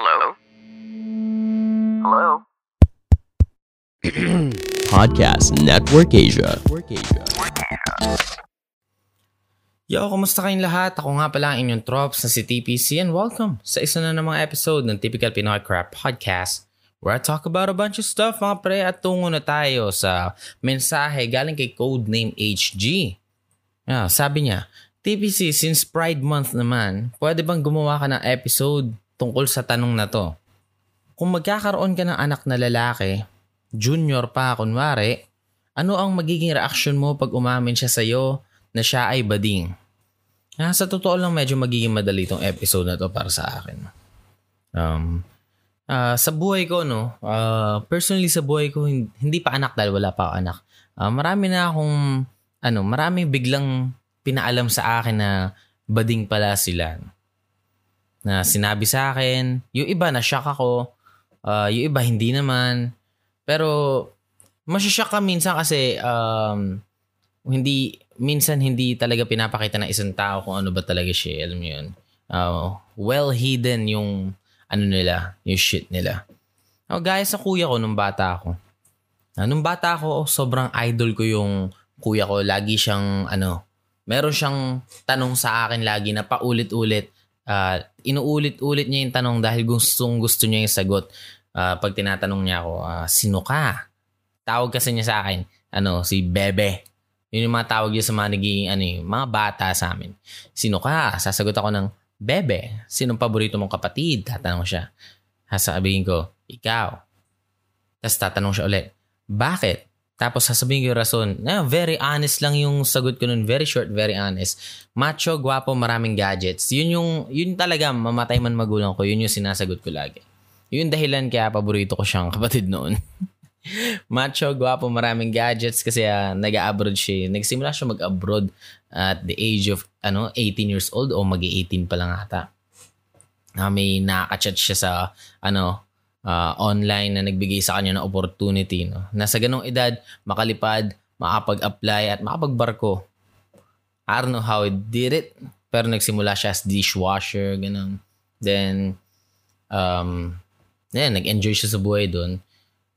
Hello? Hello? Podcast Network Asia. Yo, kumusta kayong lahat? Ako nga pala ang inyong trops na si TPC and welcome sa isa na namang episode ng Typical Pinoy Crap Podcast where I talk about a bunch of stuff mga pre at tungo na tayo sa mensahe galing kay Codename HG. Yeah, sabi niya, TPC, since Pride Month naman, pwede bang gumawa ka ng episode tungkol sa tanong na to? Kung magkakaroon ka ng anak na lalaki, junior pa kunwari, ano ang magiging reaction mo pag umamin siya sa'yo na siya ay bading? Ah, sa totoo lang, medyo magiging madali itong episode na to para sa akin. Um, ah, sa buhay ko, no, ah, personally sa buhay ko, hin- hindi pa anak dahil wala pa ako anak. Ah, marami na akong, ano, marami biglang pinaalam sa akin na bading pala sila. Na sinabi sa akin, yung iba na shock ako, ah, yung iba hindi naman. Pero, masashock ka minsan kasi, um, hindi minsan hindi talaga pinapakita ng isang tao kung ano ba talaga siya. Alam mo yun. Uh, well hidden yung ano nila, yung shit nila. Oh, guys, sa kuya ko nung bata ako. Ah, nung bata ako, sobrang idol ko yung kuya ko. Lagi siyang, ano, meron siyang tanong sa akin lagi na paulit-ulit. Ah, inuulit-ulit niya yung tanong dahil gustong gusto niya yung sagot. Ah, pag tinatanong niya ako, ah, sino ka? Tawag kasi niya sa akin, ano, si Bebe. Yun yung mga tawag niya sa mga naging, ano yung mga bata sa amin. Sino ka? Sasagot ako ng, Bebe. Sinong paborito mong kapatid? Tatanong siya. Sasabihin ko, ikaw. Tapos tatanong siya ulit, bakit? Tapos sasabihin ko yung rason. Na, very honest lang yung sagot ko nun. Very short, very honest. Macho, guwapo, maraming gadgets. Yun yung, yun talaga, mamatay man magulang ko. Yun yung sinasagot ko lagi. Yun dahilan kaya paborito ko siyang kapatid noon. Macho, guwapo, maraming gadgets kasi uh, nag-abroad siya. Nagsimula siya mag-abroad at the age of ano 18 years old o mag-18 pa lang ata. Uh, may nakaka-chat siya sa ano uh, online na nagbigay sa kanya ng opportunity. No? Nasa ganong edad, makalipad, makapag-apply at makapagbarko. I don't know how he did it, pero nagsimula siya as dishwasher, ganun. Then, um, yeah, nag-enjoy siya sa buhay doon.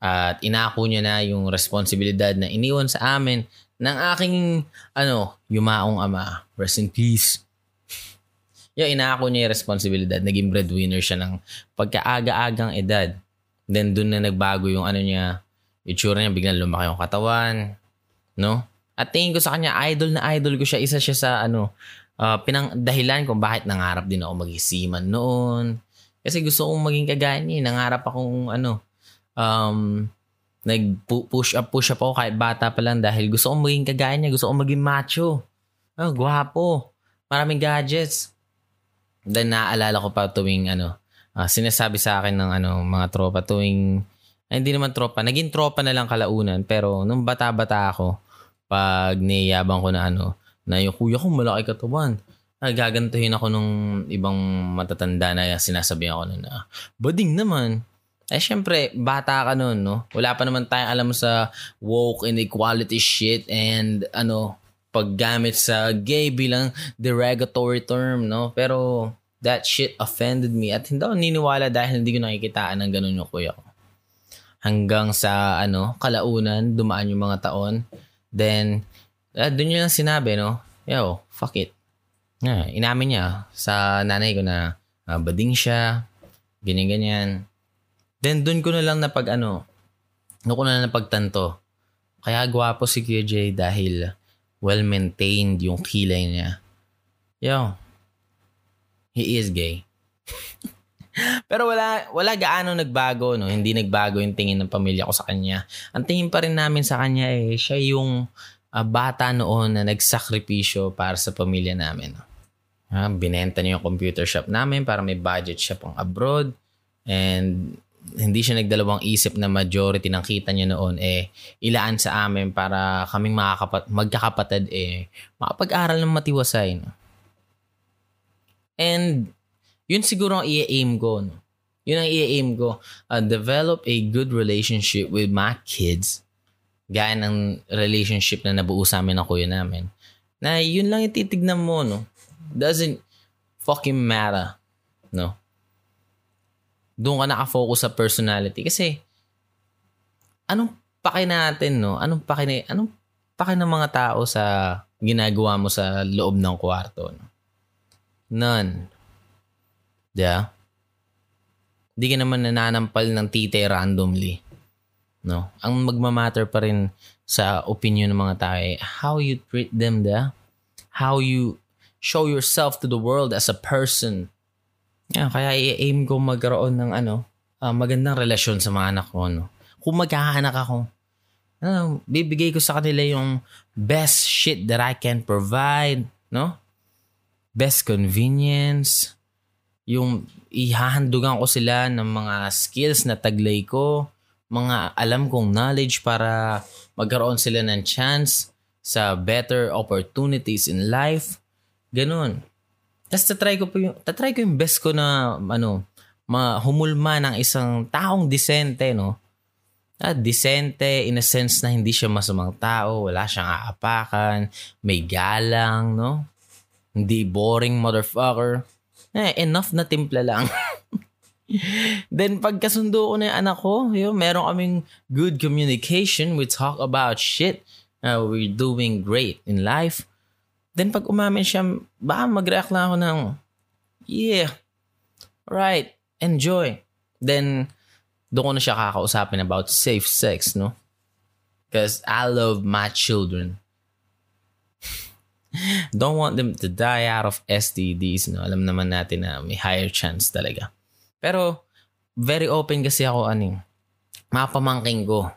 At inako niya na yung responsibilidad na iniwan sa amin ng aking, ano, yumaong ama. Rest in peace. Yung inako niya yung responsibilidad. Naging breadwinner siya ng pagkaaga-agang edad. Then doon na nagbago yung ano niya, yung tsura niya, biglang lumaki yung katawan. No? At tingin ko sa kanya, idol na idol ko siya. Isa siya sa ano, uh, pinang dahilan kung bakit nangarap din ako maging seaman noon. Kasi gusto kong maging kagaya niya. Nangarap akong ano, um, nag-push up, push up ako kahit bata pa lang dahil gusto kong maging kagaya niya. Gusto kong maging macho. Oh, gwapo. Maraming gadgets. Then naaalala ko pa tuwing ano, ah, sinasabi sa akin ng ano, mga tropa tuwing, ay, hindi naman tropa, naging tropa na lang kalaunan. Pero nung bata-bata ako, pag niyayabang ko na ano, na yung kuya ko malaki katawan, ay, gagantuhin ako nung ibang matatanda na sinasabi ako na, na bading naman. Eh, syempre, bata ka nun, no? Wala pa naman tayong alam sa woke inequality shit and, ano, paggamit sa gay bilang derogatory term, no? Pero, that shit offended me at hindi ako niniwala dahil hindi ko nakikitaan ng ganun yung kuya ko. Hanggang sa, ano, kalaunan, dumaan yung mga taon. Then, uh, dun yun lang sinabi, no? Yo, fuck it. Yeah, inamin niya sa nanay ko na uh, bading siya, ganyan-ganyan. Then doon ko na lang napag ano, doon ko na lang napagtanto. Kaya gwapo si Jay dahil well-maintained yung kilay niya. Yo, he is gay. Pero wala wala gaano nagbago no, hindi nagbago yung tingin ng pamilya ko sa kanya. Ang tingin pa rin namin sa kanya eh siya yung uh, bata noon na nagsakripisyo para sa pamilya namin. Uh, binenta niya yung computer shop namin para may budget siya pang abroad and hindi siya nagdalawang isip na majority ng kita niya noon eh ilaan sa amin para kaming makakapat, magkakapatid eh makapag-aral ng matiwasay. No? And yun siguro ang i-aim ko. No? Yun ang i-aim ko. Uh, develop a good relationship with my kids. Gaya ng relationship na nabuo sa amin ng kuya namin. Na yun lang ititignan mo, no? Doesn't fucking matter. No? Doon ka nakafocus sa personality. Kasi, anong pake natin, no? Anong pake, ni, anong pake ng mga tao sa ginagawa mo sa loob ng kwarto, no? None. Yeah? Hindi ka naman nananampal ng tite randomly. No? Ang magmamatter pa rin sa opinion ng mga tao ay how you treat them, da? How you show yourself to the world as a person. Yeah, kaya i-aim ko magkaroon ng ano, uh, magandang relasyon sa mga anak ko. No? Kung magkakaanak ako, uh, bibigay ko sa kanila yung best shit that I can provide. No? Best convenience. Yung ihahandugan ko sila ng mga skills na taglay ko. Mga alam kong knowledge para magkaroon sila ng chance sa better opportunities in life Ganun. Tapos tatry ko po yung, tatry ko yung best ko na, ano, mahumulma ng isang taong disente, no? Ah, disente in a sense na hindi siya masamang tao, wala siyang aapakan, may galang, no? Hindi boring motherfucker. Eh, enough na timpla lang. Then pagkasundo ko na yung anak ko, yun, meron kaming good communication. We talk about shit. Uh, we're doing great in life. Then pag umamin siya, baka mag-react lang ako ng, yeah, right, enjoy. Then, doon ko na siya kakausapin about safe sex, no? Because I love my children. Don't want them to die out of STDs, no? Alam naman natin na may higher chance talaga. Pero, very open kasi ako, aning, mapamangking ko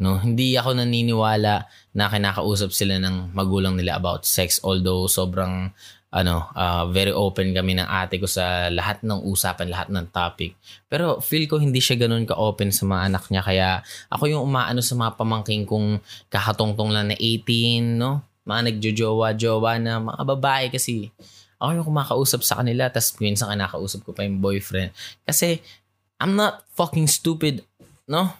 No, hindi ako naniniwala na kinakausap sila ng magulang nila about sex although sobrang ano, uh, very open kami ng ate ko sa lahat ng usapan, lahat ng topic. Pero feel ko hindi siya ganoon ka-open sa mga anak niya kaya ako yung umaano sa mga pamangking kong kakatongtong lang na 18, no? Mga nagjojowa-jowa na mga babae kasi ako yung kumakausap sa kanila tapos minsan kinakausap ko pa yung boyfriend. Kasi I'm not fucking stupid, no?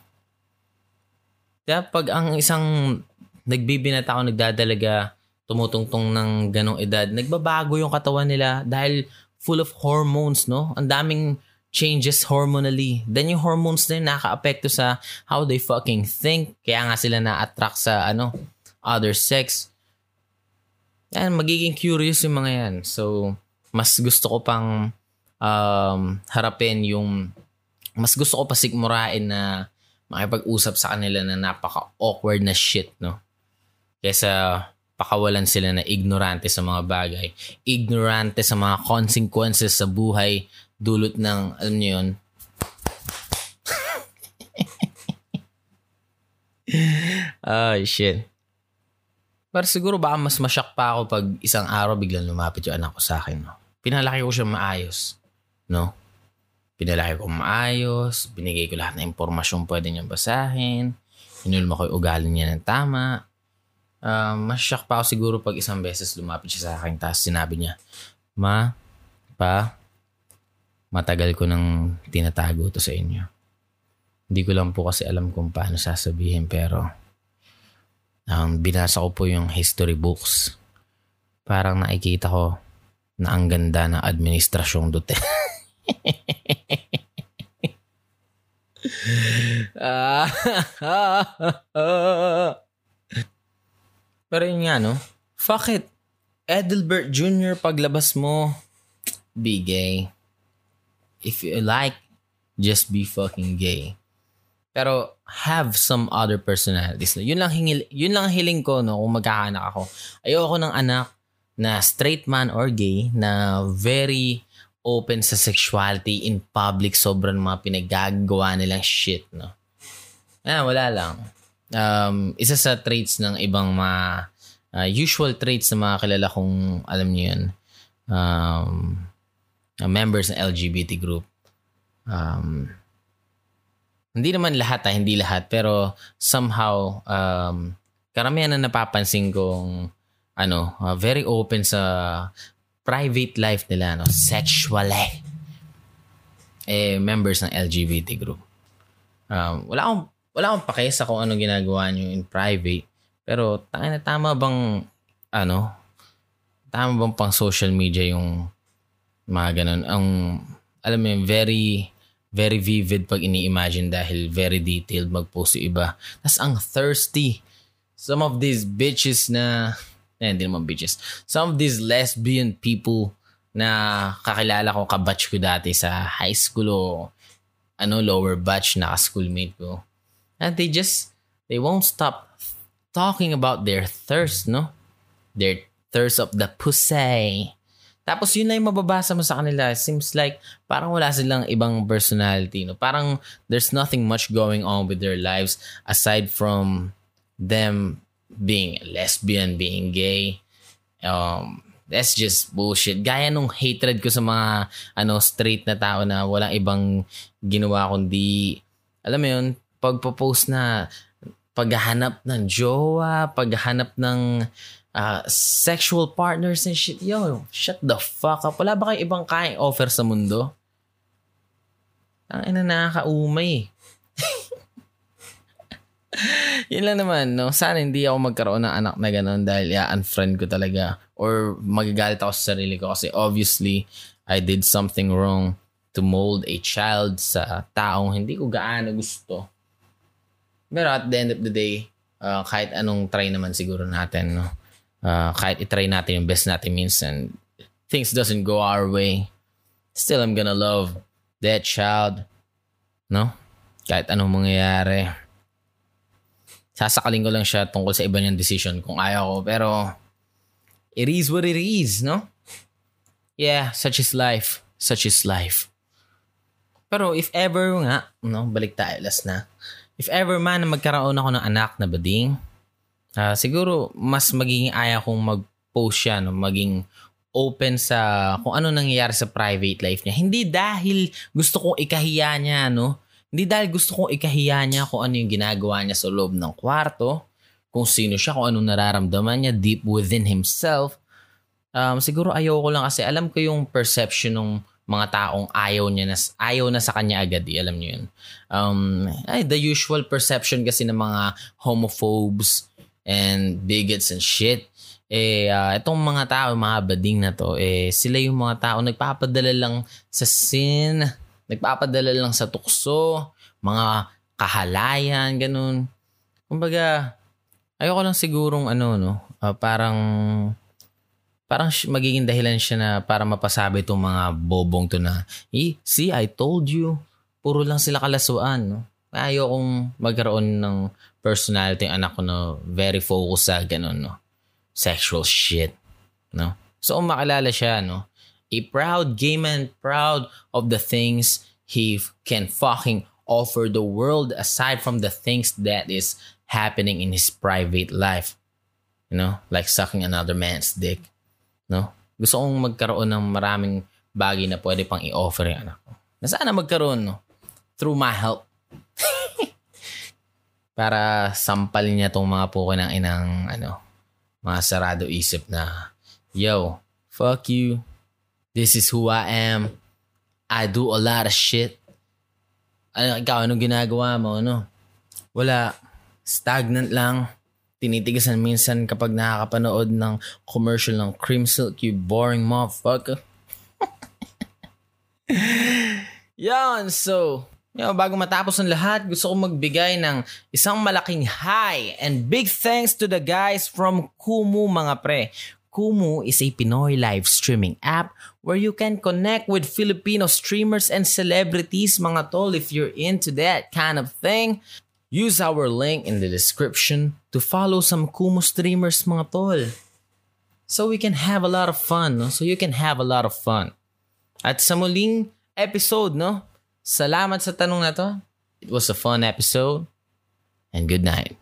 Kaya pag ang isang nagbibinata o nagdadalaga, tumutungtong ng ganong edad, nagbabago yung katawan nila dahil full of hormones, no? Ang daming changes hormonally. Then yung hormones na yun nakaka-apekto sa how they fucking think. Kaya nga sila na-attract sa ano, other sex. Yan, magiging curious yung mga yan. So, mas gusto ko pang um, harapin yung mas gusto ko pa sigmurain na makipag-usap sa kanila na napaka-awkward na shit, no? Kesa pakawalan sila na ignorante sa mga bagay. Ignorante sa mga consequences sa buhay dulot ng, alam niyo yun, oh, shit. Pero siguro baka mas masyak pa ako pag isang araw biglang lumapit yung anak ko sa akin. No? Pinalaki ko siya maayos. No? Pinalaki ko maayos, binigay ko lahat ng impormasyon pwede niyang basahin, hinulma ko yung ugali niya ng tama. Uh, masyak pa ako siguro pag isang beses lumapit siya sa akin tapos sinabi niya, Ma, Pa, matagal ko nang tinatago to sa inyo. Hindi ko lang po kasi alam kung paano sasabihin pero um, binasa ko po yung history books. Parang nakikita ko na ang ganda ng administrasyong Duterte. Pero yun nga, no? Fuck it. Edelbert Jr. paglabas mo, be gay. If you like, just be fucking gay. Pero have some other personalities. Yun lang hingil, yun lang hiling ko no kung magkakanak ako. Ayoko ng anak na straight man or gay na very open sa sexuality in public, sobrang mga pinagagawa nilang shit, no? Ah, wala lang. Um, isa sa traits ng ibang mga uh, usual traits ng mga kilala kong, alam niyo yun, um, uh, members ng LGBT group. Um, hindi naman lahat, ah, hindi lahat, pero somehow, um, karamihan na napapansin kong ano, uh, very open sa private life nila, no? Sexually. Eh, members ng LGBT group. Um, wala akong, wala akong pakesa kung ano ginagawa nyo in private. Pero, tanga na tama bang, ano, tama bang pang social media yung mga ganun. Ang, alam mo very very vivid pag ini-imagine dahil very detailed mag-post yung iba. Tapos ang thirsty. Some of these bitches na, eh, hindi naman bitches. Some of these lesbian people na kakilala ko, kabatch ko dati sa high school o ano, lower batch na ka-schoolmate ko. And they just, they won't stop talking about their thirst, no? Their thirst of the pussy. Tapos yun na yung mababasa mo sa kanila. Seems like parang wala silang ibang personality. No? Parang there's nothing much going on with their lives aside from them being lesbian, being gay. Um, that's just bullshit. Gaya nung hatred ko sa mga ano straight na tao na walang ibang ginawa kundi alam mo yun, pagpo-post na paghahanap ng jowa, paghahanap ng uh, sexual partners and shit. Yo, shut the fuck up. Wala ba kayo ibang kain offer sa mundo? Ang ina nakakaumay. Yun lang naman, no? Sana hindi ako magkaroon ng anak na gano'n dahil yeah, unfriend ko talaga. Or magagalit ako sa sarili ko kasi obviously, I did something wrong to mold a child sa taong hindi ko gaano gusto. Pero at the end of the day, uh, kahit anong try naman siguro natin, no? uh, kahit itry natin yung best natin minsan, things doesn't go our way, still I'm gonna love that child. No? Kahit anong mangyayari. Sasakalin ko lang siya tungkol sa iba niyang decision kung ayaw ko. Pero, it is what it is, no? Yeah, such is life. Such is life. Pero if ever nga, no, balik tayo last na. If ever man na magkaroon ako ng anak na bading, uh, siguro mas magiging aya kong mag-post siya, no? maging open sa kung ano nangyayari sa private life niya. Hindi dahil gusto kong ikahiya niya, no? Hindi dahil gusto kong ikahiya niya kung ano yung ginagawa niya sa loob ng kwarto, kung sino siya, kung anong nararamdaman niya deep within himself. Um, siguro ayaw ko lang kasi alam ko yung perception ng mga taong ayaw niya na ayaw na sa kanya agad, eh, alam niyo yun. Um, ay, the usual perception kasi ng mga homophobes, and bigots and shit. Eh, uh, itong mga tao, mga bading na to, eh, sila yung mga tao nagpapadala lang sa sin, nagpapadala lang sa tukso, mga kahalayan, ganun. Kumbaga, ayoko lang sigurong ano, no, uh, parang, parang magiging dahilan siya na para mapasabi itong mga bobong to na, eh, see, I told you, puro lang sila kalasuan, no. Ayokong magkaroon ng personality ng anak ko na very focused sa ganun, no? Sexual shit, no? So, kung makilala siya, no? A proud gay man, proud of the things he can fucking offer the world aside from the things that is happening in his private life. You know? Like sucking another man's dick. No? Gusto kong magkaroon ng maraming bagay na pwede pang i-offer yung anak ko. Na sana magkaroon, no? Through my help para sampal niya tong mga puko ng inang ano, mga sarado isip na, yo, fuck you. This is who I am. I do a lot of shit. Ano, ikaw, anong ginagawa mo, ano? Wala. Stagnant lang. Tinitigasan minsan kapag nakakapanood ng commercial ng Cream Silk, you boring motherfucker. Yan, so, know, bago matapos ang lahat, gusto kong magbigay ng isang malaking hi and big thanks to the guys from Kumu mga pre. Kumu is a Pinoy live streaming app where you can connect with Filipino streamers and celebrities mga tol if you're into that kind of thing. Use our link in the description to follow some Kumu streamers mga tol. So we can have a lot of fun, no? So you can have a lot of fun. At sa muling episode, no? Salamat sa tanong na to. It was a fun episode. And good night.